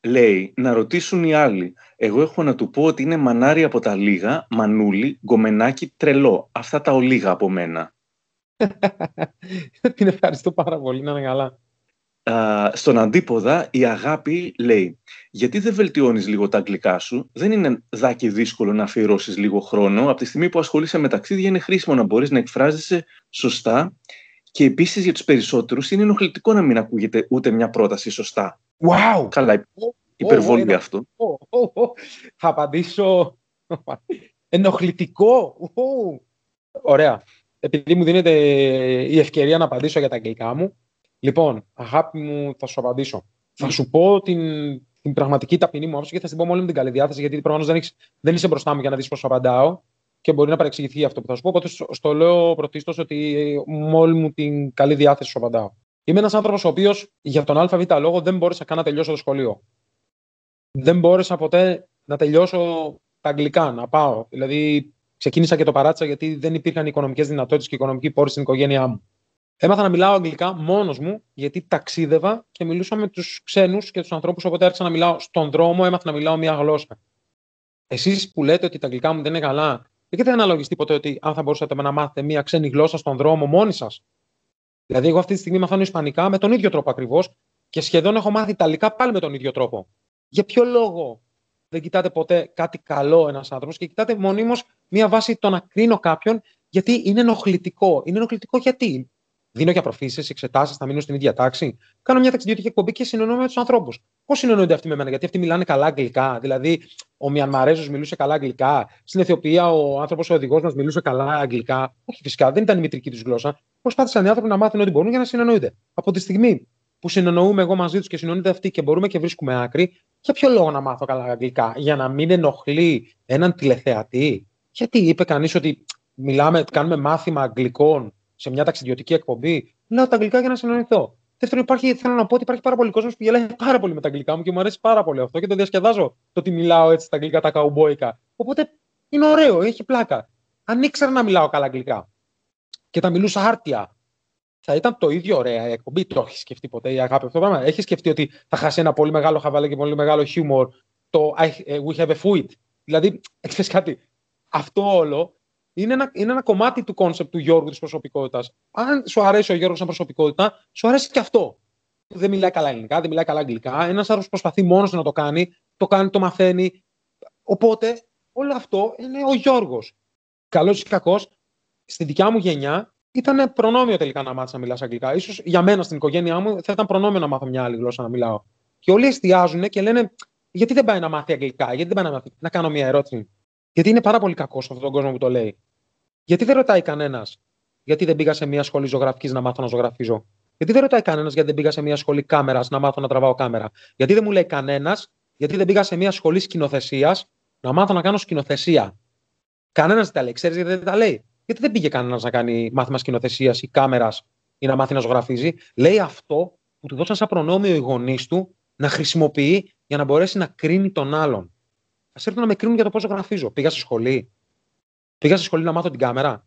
[SPEAKER 1] λέει να ρωτήσουν οι άλλοι. Εγώ έχω να του πω ότι είναι μανάρι από τα λίγα, μανούλι, γκομενάκι, τρελό. Αυτά τα ολίγα από μένα.
[SPEAKER 2] Την ευχαριστώ πάρα πολύ, να είναι καλά
[SPEAKER 1] στον αντίποδα η αγάπη λέει γιατί δεν βελτιώνεις λίγο τα αγγλικά σου; Δεν είναι δάκι δύσκολο να αφιερώσεις λίγο χρόνο από τη στιγμή που ασχολείσαι με ταξίδια είναι χρήσιμο να μπορείς να εκφράζεσαι σωστά και επίσης για τους περισσότερους είναι ενοχλητικό να μην ακούγεται ούτε μια πρόταση σωστά.
[SPEAKER 2] Wow!
[SPEAKER 1] Καλά, υπερβολή oh, αυτό.
[SPEAKER 2] Θα απαντήσω ενοχλητικό. Ωραία. Επειδή μου δίνεται η ευκαιρία να απαντήσω για τα αγγλικά μου, Λοιπόν, αγάπη μου, θα σου απαντήσω. Θα σου πω την, την πραγματική ταπεινή μου άποψη και θα την πω μόνο με την καλή διάθεση, γιατί προφανώς δεν, δεν είσαι μπροστά μου για να δεις πώς απαντάω και μπορεί να παρεξηγηθεί αυτό που θα σου πω. Οπότε στο, λέω πρωτίστως ότι μόλι μου την καλή διάθεση σου απαντάω. Είμαι ένας άνθρωπος ο οποίος για τον ΑΒ λόγο δεν μπόρεσα καν να τελειώσω το σχολείο. Δεν μπόρεσα ποτέ να τελειώσω τα αγγλικά, να πάω. Δηλαδή, ξεκίνησα και το παράτησα γιατί δεν υπήρχαν οικονομικές δυνατότητες και οικονομικοί πόροι στην οικογένειά μου. Έμαθα να μιλάω αγγλικά μόνος μου, γιατί ταξίδευα και μιλούσα με τους ξένους και τους ανθρώπους. Οπότε άρχισα να μιλάω στον δρόμο, έμαθα να μιλάω μία γλώσσα. Εσείς που λέτε ότι τα αγγλικά μου δεν είναι καλά, δεν έχετε αναλογιστεί ποτέ ότι αν θα μπορούσατε να μάθετε μία ξένη γλώσσα στον δρόμο μόνοι σας; Δηλαδή, εγώ αυτή τη στιγμή μαθαίνω Ισπανικά με τον ίδιο τρόπο ακριβώς και σχεδόν έχω μάθει Ιταλικά πάλι με τον ίδιο τρόπο. Για ποιο λόγο δεν κοιτάτε ποτέ κάτι καλό ένας άνθρωπος και κοιτάτε μονίμως μία βάση το να κρίνω κάποιον γιατί είναι ενοχλητικό. Είναι ενοχλητικό γιατί; Δίνω για προφήσει, εξετάσεις, θα μείνω στην ίδια τάξη. Κάνω μια ταξιδιωτική εκπομπή και συνεννοούμε με τους ανθρώπους. Πώς συνεννοούνται αυτοί με μένα, Γιατί αυτοί μιλάνε καλά αγγλικά. Δηλαδή, ο Μιανμαρέζος μιλούσε καλά αγγλικά. Στην Αιθιοπία, ο άνθρωπος, ο οδηγός μας μιλούσε καλά αγγλικά. Όχι, φυσικά, δεν ήταν η μητρική τους γλώσσα. Προσπάθησαν οι άνθρωποι να μάθουν ό,τι μπορούν για να συνεννοούνται. Από τη στιγμή που συνεννοούμε εγώ μαζί τους και συνεννοούνται αυτοί και μπορούμε και βρίσκουμε άκρη, για ποιο λόγο να μάθω καλά αγγλικά, Για να μην ενοχλεί έναν τηλεθεατή; Γιατί είπε κανείς ότι μιλάμε, κάνουμε μάθημα αγγλικών σε μια ταξιδιωτική εκπομπή, λέω τα αγγλικά για να συνεννοηθώ. Δεύτερον, υπάρχει, θέλω να πω ότι υπάρχει πάρα πολύ κόσμος που γελάει πάρα πολύ με τα αγγλικά μου και μου αρέσει πάρα πολύ αυτό και το διασκεδάζω το ότι μιλάω έτσι τα αγγλικά, τα καουμπόικα. Οπότε είναι ωραίο, έχει πλάκα. Αν ήξερα να μιλάω καλά αγγλικά και τα μιλούσα άρτια, θα ήταν το ίδιο ωραία η εκπομπή. Το έχει σκεφτεί ποτέ η αγάπη αυτό το πράγμα; Έχει σκεφτεί ότι θα χάσει ένα πολύ μεγάλο χαβαλέ και πολύ μεγάλο χιούμορ το ε, We have a fuit. Δηλαδή, ξέρεις κάτι. Αυτό όλο είναι ένα, είναι ένα κομμάτι του κόνσεπτ του Γιώργου της προσωπικότητας. Αν σου αρέσει ο Γιώργος σαν προσωπικότητα, σου αρέσει και αυτό. Δεν μιλάει καλά ελληνικά, δεν μιλάει καλά αγγλικά. Ένας άνθρωπο προσπαθεί μόνος να το κάνει, το κάνει, το μαθαίνει. Οπότε όλο αυτό είναι ο Γιώργος. Καλός ή κακός, στη δικιά μου γενιά ήταν προνόμιο τελικά να μάθεις να μιλάς αγγλικά. Ίσως για μένα στην οικογένειά μου θα ήταν προνόμιο να μάθω μια άλλη γλώσσα να μιλάω. Και όλοι εστιάζουν και λένε, γιατί δεν πάει να μάθει αγγλικά, γιατί δεν πάει να μάθει. Να κάνω μια ερώτηση. Γιατί είναι πάρα πολύ κακός σε αυτόν τον κόσμο που το λέει. Γιατί δεν ρωτάει κανένας, γιατί δεν πήγα σε μια σχολή ζωγραφικής να μάθω να ζωγραφίζω; Γιατί δεν ρωτάει κανένας, γιατί δεν πήγα σε μια σχολή κάμερας να μάθω να τραβάω κάμερα; Γιατί δεν μου λέει κανένας, γιατί δεν πήγα σε μια σχολή σκηνοθεσίας να μάθω να κάνω σκηνοθεσία; Κανένας δεν τα λέει. Ξέρεις γιατί δεν τα λέει; Γιατί δεν πήγε κανένας να κάνει μάθημα σκηνοθεσίας ή κάμερας ή να μάθει να ζωγραφίζει; Λέει αυτό που του δώσαν σαν προνόμιο οι γονείς του να χρησιμοποιεί για να μπορέσει να κρίνει τον άλλον. Α έρθουν να με κρίνουν για το πώς ζωγραφίζω. Πήγα στη σχολή. Πήγα στη σχολή να μάθω την κάμερα.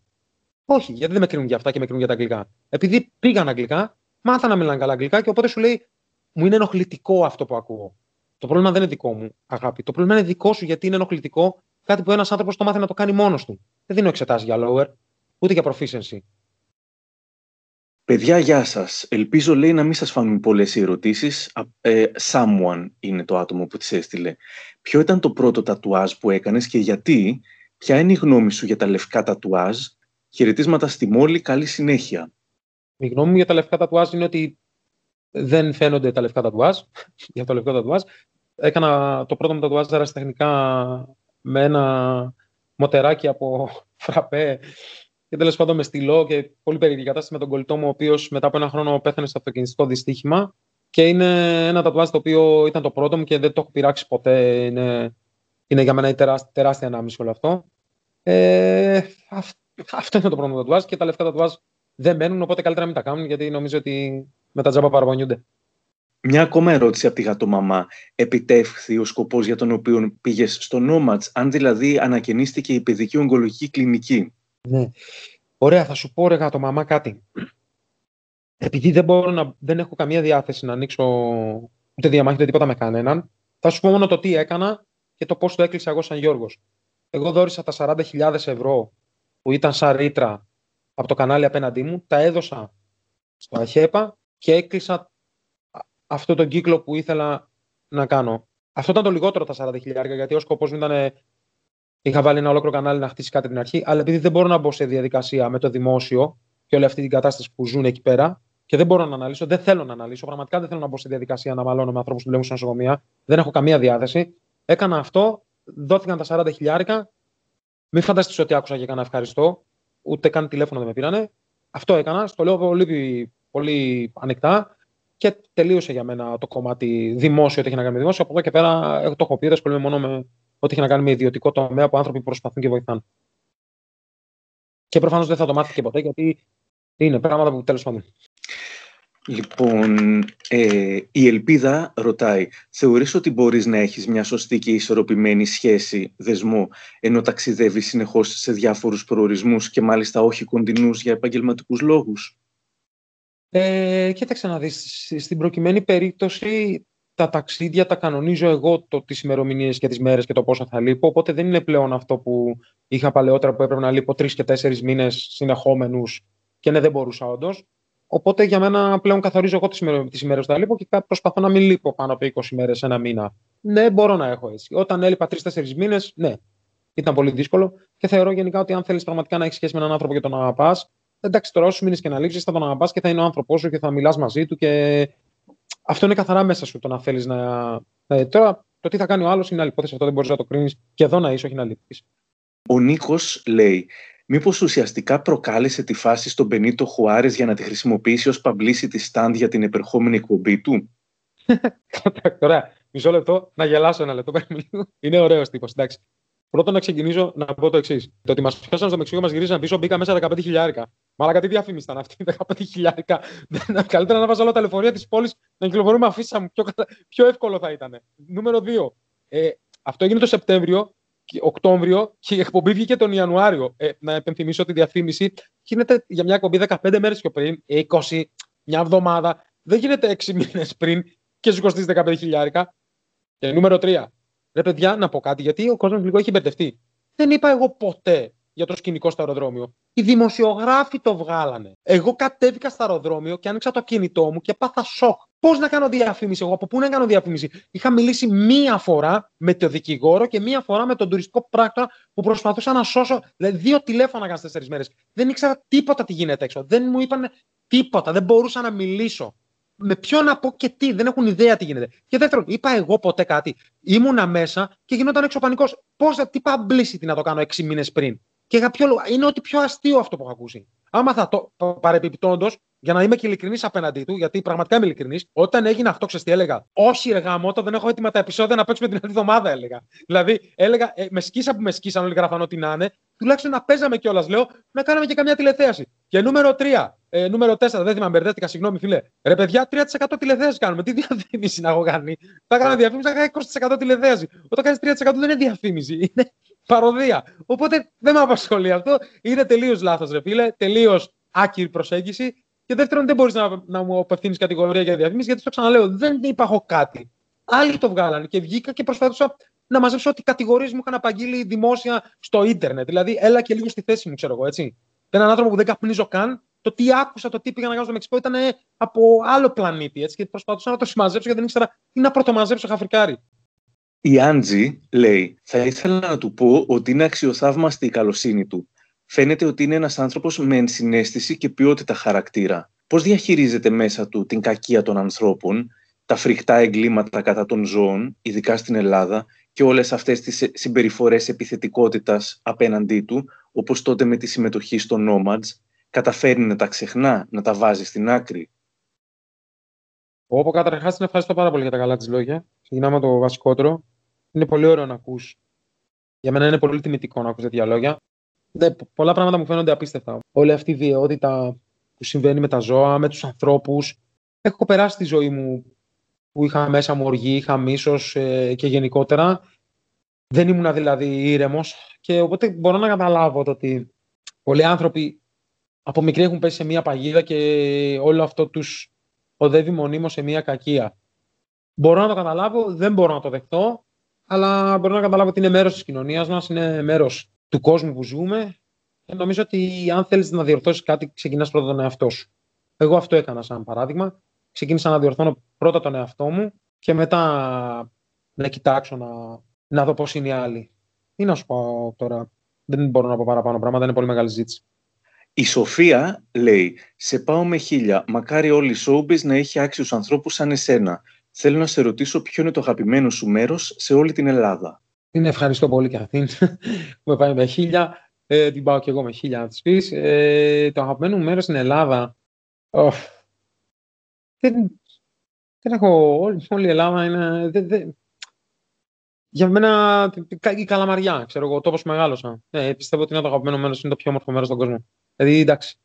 [SPEAKER 2] Όχι, γιατί δεν με κρίνουν για αυτά και με κρίνουν για τα αγγλικά. Επειδή πήγαν αγγλικά, μάθα να μιλάνε καλά αγγλικά και οπότε σου λέει, μου είναι ενοχλητικό αυτό που ακούω. Το πρόβλημα δεν είναι δικό μου, αγάπη. Το πρόβλημα είναι δικό σου γιατί είναι ενοχλητικό κάτι που ένας άνθρωπος το μάθει να το κάνει μόνος του. Δεν δίνω εξετάσεις για lower, ούτε για proficiency.
[SPEAKER 1] Παιδιά, γεια σας. Ελπίζω, λέει, να μην σας φάνουν πολλές οι ερωτήσεις. Ε, someone είναι το άτομο που τις έστειλε. Ποιο ήταν το πρώτο τατουάζ που έκανες και γιατί, ποια είναι η γνώμη σου για τα λευκά τατουάζ, χαιρετίσματα στη Μόλη, καλή συνέχεια.
[SPEAKER 2] Η γνώμη μου για τα λευκά τατουάζ είναι ότι δεν φαίνονται τα λευκά τατουάζ, για το λευκό τατουάζ. Έκανα το πρώτο μου τατουάζ τεχνικά με ένα μοτεράκι από φραπέ και τέλος πάντων με στυλό και πολύ περίεργη κατάσταση με τον κολλητό μου, ο οποίος μετά από ένα χρόνο πέθανε στο αυτοκινητικό δυστύχημα. Και είναι ένα τατουάζ το οποίο ήταν το πρώτο μου και δεν το έχω πειράξει ποτέ. Είναι, είναι για μένα τεράστια, τεράστια ανάμιση όλο αυτό. Ε, αυτό είναι το πρώτο τατουάζ και τα λεφτά τατουάζ δεν μένουν, οπότε καλύτερα να μην τα κάνουν γιατί νομίζω ότι με τα τζάμπα παραπονιούνται.
[SPEAKER 1] Μια ακόμα ερώτηση από τη γατομαμά. Επιτεύχθη ο σκοπός για τον οποίο πήγες στο Νόματ, αν δηλαδή ανακαινίστηκε η παιδική ογκολογική κλινική;
[SPEAKER 2] Ναι. Ωραία, θα σου πω ρε το μαμά κάτι. Επειδή δεν, μπορώ να, δεν έχω καμία διάθεση να ανοίξω ούτε διαμάχη ούτε τίποτα με κανέναν, θα σου πω μόνο το τι έκανα και το πώς το έκλεισα εγώ σαν Γιώργος. Εγώ δόρισα τα 40.000 ευρώ που ήταν σαν ρήτρα από το κανάλι απέναντί μου, τα έδωσα στο ΑΧΕΠΑ και έκλεισα αυτό τον κύκλο που ήθελα να κάνω. Αυτό ήταν το λιγότερο τα 40.000 γιατί ο σκοπός μου ήταν Είχα βάλει ένα ολόκληρο κανάλι να χτίσει κάτι την αρχή, αλλά επειδή δεν μπορώ να μπω σε διαδικασία με το δημόσιο και όλη αυτή την κατάσταση που ζουν εκεί πέρα και δεν μπορώ να αναλύσω, δεν θέλω να αναλύσω. Πραγματικά δεν θέλω να μπω σε διαδικασία να μαλώνω με ανθρώπους που δουλεύουν σε νοσοκομεία. Δεν έχω καμία διάθεση. Έκανα αυτό, δόθηκαν τα 40 χιλιάρικα. Μην φανταστείτε ότι άκουσα και κανένα ευχαριστώ. Ούτε καν τηλέφωνο δεν με πήρανε. Αυτό έκανα. Στο λέω πολύ, πολύ ανοιχτά και τελείωσε για μένα το κομμάτι δημόσιο, ότι έχει να κάνει με δημόσιο. Από εδώ και πέρα το έχω πει, δεν ασχολούμαι μόνο με ό,τι έχει να κάνει με ιδιωτικό τομέα από άνθρωποι που προσπαθούν και βοηθάνε. Και προφανώς δεν θα το μάθει και ποτέ, γιατί είναι πράγματα που τέλος πάντων.
[SPEAKER 1] Λοιπόν, ε, η Ελπίδα ρωτάει, θεωρείς ότι μπορείς να έχεις μια σωστή και ισορροπημένη σχέση, δεσμό, ενώ ταξιδεύεις συνεχώς σε διάφορους προορισμούς και μάλιστα όχι κοντινούς για επαγγελματικούς λόγους;
[SPEAKER 2] Ε, κοίταξε να δεις, στην προκειμένη περίπτωση τα ταξίδια τα κανονίζω εγώ το, τις ημερομηνίες και τις μέρες και το πόσο θα λείπω, οπότε δεν είναι πλέον αυτό που είχα παλαιότερα που έπρεπε να λείπω τρεις και τέσσερις μήνες συνεχόμενους και ναι, δεν μπορούσα όντως. Οπότε για μένα πλέον καθορίζω εγώ τις, ημέρες, τις ημέρες που θα λείπω και προσπαθώ να μην λείπω πάνω από 20 μέρες ένα μήνα. Ναι, μπορώ να έχω έτσι. Όταν έλειπα τρει-τέσσερι μήνες, ναι, ήταν πολύ δύσκολο και θεωρώ γενικά ότι αν θέλεις πραγματικά να έχεις σχέση με έναν άνθρωπο και τον αγαπάς, εντάξει τώρα όσου μήνε και να λείψεις θα τον αγαπάς και θα είναι ο άνθρωπός σου και θα μιλάς μαζί του και αυτό είναι καθαρά μέσα σου το να θέλεις να. Ε, τώρα το τι θα κάνει ο άλλος είναι άλλη υπόθεση. Αυτό δεν μπορείς να το κρίνεις και εδώ να είσαι, όχι να λείπεις.
[SPEAKER 1] Ο Νίκος λέει, Μήπως ουσιαστικά προκάλεσε τη φάση στον Μπενίτο Χουάρες για να τη χρησιμοποιήσει ως publicity stand για την επερχόμενη εκπομπή του;
[SPEAKER 2] Ωραία. Μισό λεπτό να γελάσω ένα λεπτό. Είναι ωραίος τύπος. Εντάξει. Πρώτον, να ξεκινήσω να πω το εξής. Το ότι μας πιάσαν στο Μεξικό μας γυρίζαν πίσω, μπήκα μέσα 15 χιλιάρικα. Μαλάκα τι διαφήμιση ήταν αυτή, 15 χιλιάρικα. Καλύτερα να βάζω όλα τα λεωφορεία της πόλης να κυκλοφορούμε αφήσα μου. Πιο, πιο εύκολο θα ήταν. Νούμερο 2. Ε, αυτό έγινε το Σεπτέμβριο, Οκτώβριο και η εκπομπή βγήκε τον Ιανουάριο. Ε, να επενθυμίσω ότι η διαφήμιση γίνεται για μια εκπομπή 15 μέρες πιο πριν, 20, μια εβδομάδα. Δεν γίνεται 6 μήνες πριν και σου κοστίζει 15 χιλιάρικα. Και νούμερο 3. Ρε παιδιά, να πω κάτι, γιατί ο κόσμος λίγο έχει μπερδευτεί. Δεν είπα εγώ ποτέ για το σκηνικό στο αεροδρόμιο. Οι δημοσιογράφοι το βγάλανε. Εγώ κατέβηκα στο αεροδρόμιο και άνοιξα το κινητό μου και πάθα σοκ. Πώς να κάνω διαφήμιση, εγώ από πού να κάνω διαφήμιση; Είχα μιλήσει μία φορά με το δικηγόρο και μία φορά με τον τουριστικό πράκτορα που προσπαθούσα να σώσω. Δηλαδή, δύο τηλέφωνα έκανα τέσσερις μέρες. Δεν ήξερα τίποτα τι γίνεται έξω. Δεν μου είπαν τίποτα. Δεν μπορούσα να μιλήσω με ποιον να πω και τι. Δεν έχουν ιδέα τι γίνεται. Και δεύτερον, είπα εγώ ποτέ κάτι. Ήμουνα μέσα και γινόταν έξω πανικός. Πώς, τι publicity να το κάνω έξι μήνες πριν; Και για ποιο λόγο. Είναι ότι πιο αστείο αυτό που έχω ακούσει. Άμα θα το παρεπιπτόντως, για να είμαι και ειλικρινής απέναντί του, γιατί πραγματικά είμαι ειλικρινής, όταν έγινε αυτό, ξέρεις τι έλεγα; Όχι, ρε γαμότο, δεν έχω έτοιμα τα επεισόδια να παίξουμε την άλλη εβδομάδα, έλεγα. Δηλαδή, έλεγα, ε, με σκίσα που με σκίσαν, όλοι γράφαν ό,τι να είναι, τουλάχιστον να παίζαμε κιόλας, λέω, να κάναμε και καμιά τηλεθέαση. Και νούμερο 3, ε, νούμερο 4, δεν θυμάμαι, μπερδεύτηκα, συγγνώμη, φίλε. Ρε παιδιά, 3% τηλεθέαση κάνουμε. Τι διαφήμιση να έχω κάνει; Θα έκανα διαφήμιση, θα έκανα 20% τηλεθέαση. Όταν κάνεις 3% δεν είναι διαφήμιση. Είναι παροδία. Οπότε δεν με απασχολεί αυτό. Είναι τελείως λάθος, ρε φίλε. Τελείως άκυρη προσέγγιση. Και δεύτερον, δεν μπορείς να, να μου απευθύνεις κατηγορία για διαφήμιση, γιατί το ξαναλέω, δεν είπα εγώ κάτι. Άλλοι το βγάλανε και βγήκα και προσπαθούσα να μαζέψω ό,τι κατηγορίες μου είχαν απαγγείλει δημόσια στο ίντερνετ. Δηλαδή, έλα και λίγο στη θέση μου, ξέρω εγώ, έτσι. Έναν άνθρωπο που δεν καπνίζω καν, το τι άκουσα, το τι πήγα να κάνω στο Μεξικό ήταν από άλλο πλανήτη. Έτσι, και προσπαθούσα να το συμμαζέψω γιατί δεν ήξερα τι να πρωτομαζέψω χαφρικάρι.
[SPEAKER 1] Η Άντζη λέει: Θα ήθελα να του πω ότι είναι αξιοθαύμαστη η καλοσύνη του. Φαίνεται ότι είναι ένας άνθρωπος με ενσυναίσθηση και ποιότητα χαρακτήρα. Πώς διαχειρίζεται μέσα του την κακία των ανθρώπων, τα φρικτά εγκλήματα κατά των ζώων, ειδικά στην Ελλάδα, και όλες αυτές τις συμπεριφορές επιθετικότητας απέναντί του, όπως τότε με τη συμμετοχή στο Nomads, καταφέρει να τα ξεχνά, να τα βάζει στην άκρη.
[SPEAKER 2] Όπω καταρχάς την ευχαριστώ πάρα πολύ για τα καλά της λόγια. Ξεκινάμε με το βασικότερο. Είναι πολύ ωραίο να ακούς. Για μένα είναι πολύ τιμητικό να ακούς τέτοια λόγια. Δε, πολλά πράγματα μου φαίνονται απίστευτα. Όλη αυτή η βιαιότητα που συμβαίνει με τα ζώα, με τους ανθρώπους. Έχω περάσει τη ζωή μου που είχα μέσα μου οργή, είχα μίσος ε, και γενικότερα. Δεν ήμουν δηλαδή ήρεμος. Και οπότε μπορώ να καταλάβω το ότι πολλοί άνθρωποι από μικροί έχουν πέσει σε μία παγίδα και όλο αυτό τους οδεύει μονίμως σε μία κακία. Μπορώ να το καταλάβω, δεν μπορώ να το δεχτώ, αλλά μπορώ να καταλάβω ότι είναι μέρος της κοινωνίας μας, είναι μέρος του κόσμου που ζούμε. Και νομίζω ότι αν θέλεις να διορθώσεις κάτι, ξεκινάς πρώτα τον εαυτό σου. Εγώ αυτό έκανα σαν παράδειγμα. Ξεκίνησα να διορθώνω πρώτα τον εαυτό μου και μετά να κοιτάξω να, να δω πώς είναι οι άλλοι. Τι να σου πω τώρα. Δεν μπορώ να πω παραπάνω πράγματα, είναι πολύ μεγάλη ζήτηση.
[SPEAKER 1] Η Σοφία λέει: Σε πάω με χίλια. Μακάρι όλη η showbiz να έχει άξιους ανθρώπους σαν εσένα. Θέλω να σε ρωτήσω ποιο είναι το αγαπημένο σου μέρος σε όλη την Ελλάδα.
[SPEAKER 2] Την ευχαριστώ πολύ και αυτήν που με πάει με χίλια. Ε, την πάω και εγώ με χίλια να τη πεις. Ε, το αγαπημένο μου μέρος στην Ελλάδα. Oh, δεν, δεν έχω. Όλη, όλη η Ελλάδα είναι. Δεν, δεν, για μένα η καλαμαριά, ξέρω εγώ, ο τόπος μεγάλωσα. Ε, πιστεύω ότι είναι το αγαπημένο μέρος, είναι το πιο όμορφο μέρος στον κόσμο. Δηλαδή, εντάξει,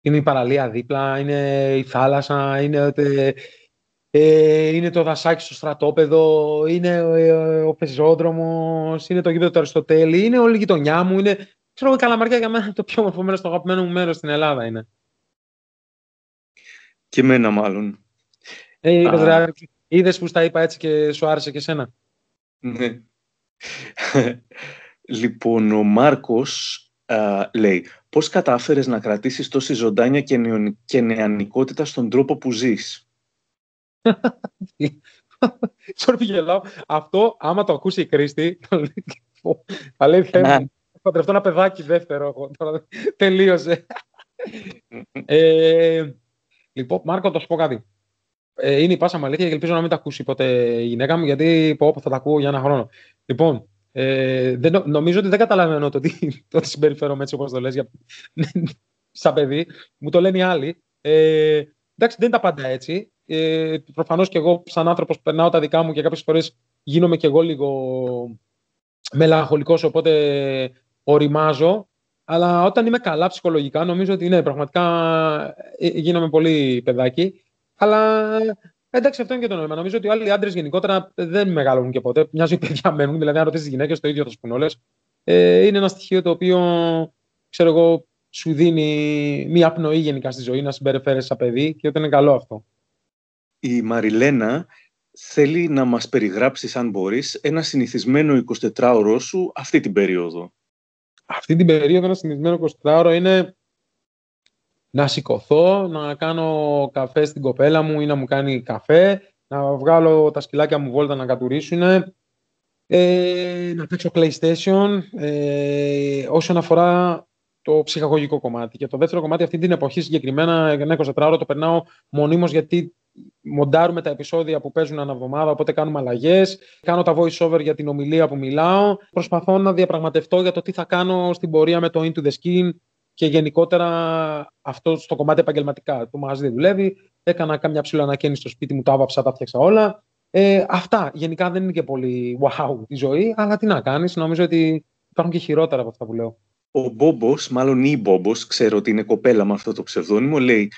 [SPEAKER 2] είναι η παραλία δίπλα, είναι η θάλασσα, είναι, ε, είναι το δασάκι στο στρατόπεδο, είναι ε, ο πεζόδρομος, είναι το γήπεδο του Αριστοτέλη, είναι όλη η γειτονιά μου, είναι... Ξέρω η Καλαμαριά για μένα το πιο όμορφο μέρος, το αγαπημένο μου μέρος στην Ελλάδα είναι.
[SPEAKER 1] Και εμένα μάλλον.
[SPEAKER 2] Ε, είπες, ρε, είδες που στα είπα έτσι και σου άρεσε και σένα.
[SPEAKER 1] Ναι. λοιπόν, ο Μάρκος λέει πώς κατάφερες να κρατήσεις τόση ζωντάνια και, και νεανικότητα στον τρόπο που ζεις;
[SPEAKER 2] Sorry, γελάω. Αυτό, άμα το ακούσει η Κρίστη, αλήθεια μου, παντρευτώ ένα παιδάκι δεύτερο. τελείωσε. ε, λοιπόν, Μάρκο, το σου πω κάτι. Ε, είναι η πάσα μου αλήθεια και ελπίζω να μην τα ακούσει ποτέ η γυναίκα μου, γιατί πω, θα τα ακούω για ένα χρόνο. Λοιπόν, ε, δεν, νομίζω ότι δεν καταλαβαίνω το ότι, το ότι συμπεριφέρομαι έτσι όπως το λες για, σαν παιδί. Μου το λένε οι άλλοι. Ε, εντάξει, δεν είναι τα πάντα έτσι. Ε, Προφανώς και εγώ, σαν άνθρωπος, περνάω τα δικά μου και κάποιες φορές γίνομαι και εγώ λίγο μελαγχολικός, οπότε οριμάζω. Αλλά όταν είμαι καλά ψυχολογικά, νομίζω ότι ναι, πραγματικά ε, γίνομαι πολύ παιδάκι. Αλλά Εντάξει, αυτό είναι και το νόημα. Νομίζω ότι οι άλλοι άντρες γενικότερα δεν μεγαλώνουν και ποτέ. Μιας ζωή παιδιά μένουν. Δηλαδή, αν ρωτήσεις τις γυναίκες, το ίδιο θα σου πούν όλες. Ε, είναι ένα στοιχείο το οποίο, ξέρω εγώ, σου δίνει μία πνοή γενικά στη ζωή να συμπεριφέρεσαι σαν παιδί και ότι είναι καλό αυτό.
[SPEAKER 1] Η Μαριλένα θέλει να μας περιγράψεις, αν μπορείς, ένα συνηθισμένο 24ωρο σου αυτή την περίοδο.
[SPEAKER 2] Αυτή την περίοδο ένα συνηθισμένο 24ωρο είναι να σηκωθώ, να κάνω καφέ στην κοπέλα μου ή να μου κάνει καφέ, να βγάλω τα σκυλάκια μου βόλτα να κατουρίσουν, ε, να παίξω PlayStation, ε, όσον αφορά το ψυχαγωγικό κομμάτι. Και το δεύτερο κομμάτι αυτή την εποχή συγκεκριμένα, ένα 24 ώρα το περνάω μονίμως γιατί μοντάρουμε τα επεισόδια που παίζουν ανά εβδομάδα, οπότε κάνουμε αλλαγές. Κάνω τα voice over για την ομιλία που μιλάω. Προσπαθώ να διαπραγματευτώ για το τι θα κάνω στην πορεία με το Into the Skin, και γενικότερα αυτό στο κομμάτι επαγγελματικά. Το μαγαζί δεν δουλεύει. Έκανα κάμια ψηλή ανακαίνιση στο σπίτι μου, το άβαψα, τα φτιάξα όλα. Ε, αυτά γενικά δεν είναι και πολύ wow η ζωή, αλλά τι να κάνεις. Νομίζω ότι υπάρχουν και χειρότερα από αυτά που λέω.
[SPEAKER 1] Ο Μπόμπος, μάλλον η Μπόμπος, ξέρω ότι είναι κοπέλα με αυτό το ψευδόνυμο, λέει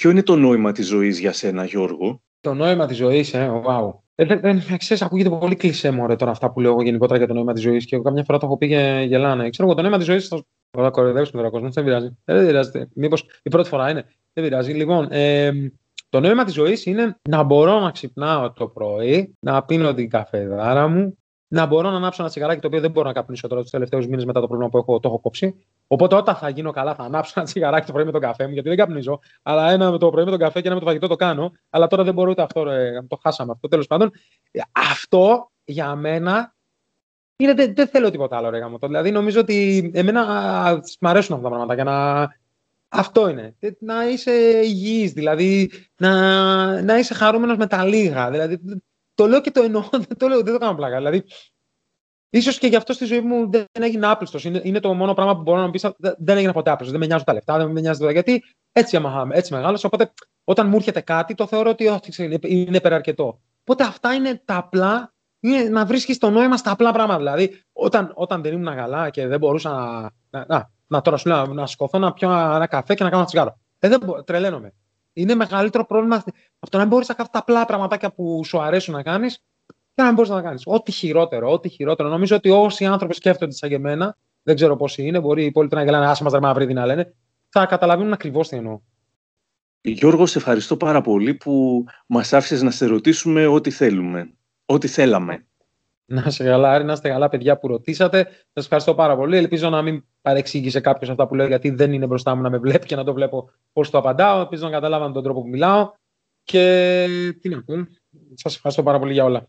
[SPEAKER 1] Ποιο είναι το νόημα της ζωής για σένα, Γιώργο;
[SPEAKER 2] Το νόημα της ζωής, ε, wow. Ε, δεν, δεν, ξέρεις, ακούγεται πολύ κλεισέ μωρέ, τώρα αυτά που λέω εγώ γενικότερα για το νόημα της ζωής και εγώ καμιά φορά το έχω πει και γελάνε. Ξέρω εγώ το νόημα της ζωής θα κοροϊδέψουμε τώρα κόσμο, δεν πειράζει. Ε, δεν πειράζει. Μήπως η πρώτη φορά είναι. Δεν πειράζει. Λοιπόν, ε, το νόημα της ζωής είναι να μπορώ να ξυπνάω το πρωί, να πίνω την καφεδάρα μου, να μπορώ να ανάψω ένα τσιγαράκι το οποίο δεν μπορώ να καπνίσω τώρα τους τελευταίους μήνες μετά το πρόβλημα που έχω, το έχω κόψει. Οπότε όταν θα γίνω καλά, θα ανάψω ένα τσιγαράκι το πρωί με τον καφέ μου, γιατί δεν καπνίζω. Αλλά ένα με το πρωί με τον καφέ και ένα με το φαγητό το κάνω. Αλλά τώρα δεν μπορώ ούτε αυτό, ρε, το χάσαμε αυτό. Τέλος πάντων, αυτό για μένα είναι, δεν, δεν θέλω τίποτα άλλο, ρε γάμο. Δηλαδή, νομίζω ότι εμένα μ' αρέσουν αυτά τα πράγματα. Για να... Αυτό είναι. Να είσαι υγιής, δηλαδή να, να είσαι χαρούμενος με τα λίγα. Δηλαδή, το λέω και το εννοώ, δεν το, λέω, δεν το κάνω πλάκα. Δηλαδή, ίσως και γι' αυτό στη ζωή μου δεν έγινε άπλιστος. Είναι, είναι το μόνο πράγμα που μπορώ να πεις. Δεν έγινε ποτέ άπλιστος. Δεν με νοιάζουν τα λεφτά, δεν με νοιάζει τίποτα. Γιατί έτσι, έμαχα, έτσι μεγάλο. Οπότε όταν μου έρχεται κάτι, το θεωρώ ότι όχι, είναι, είναι υπεραρκετό. Οπότε αυτά είναι τα απλά είναι να βρίσκεις το νόημα στα απλά πράγματα. Δηλαδή, όταν, όταν δεν ήμουν καλά και δεν μπορούσα να. να, να, να τώρα σου λέω να σκοθώ να πιω ένα καφέ και να κάνω ένα τσιγάρο. Ε, δεν μπο, τρελαίνομαι. Είναι μεγαλύτερο πρόβλημα αυτό να μην μπορείς να κάνεις τα απλά πραγματάκια που σου αρέσουν να κάνεις και να μην μπορείς να τα κάνεις. Ό,τι χειρότερο, ό,τι χειρότερο. Νομίζω ότι όσοι άνθρωποι σκέφτονται σαν και εμένα, δεν ξέρω πόσοι είναι, μπορεί οι υπόλοιποι να γελάνε, άσε μας δερμά να λένε, θα καταλαβαίνουν ακριβώς τι εννοώ.
[SPEAKER 1] Γιώργος, σε ευχαριστώ πάρα πολύ που μας άφησες να σε ρωτήσουμε ό,τι θέλουμε ό,τι θέλαμε.
[SPEAKER 2] Να είστε καλά, Άρη, να είστε καλά, παιδιά που ρωτήσατε. Σας ευχαριστώ πάρα πολύ. Ελπίζω να μην παρεξήγησε κάποιος αυτά που λέω, γιατί δεν είναι μπροστά μου να με βλέπει και να το βλέπω πώς το απαντάω. Ελπίζω να καταλάβανε τον τρόπο που μιλάω. Και τι να πω. Σας ευχαριστώ πάρα πολύ για όλα.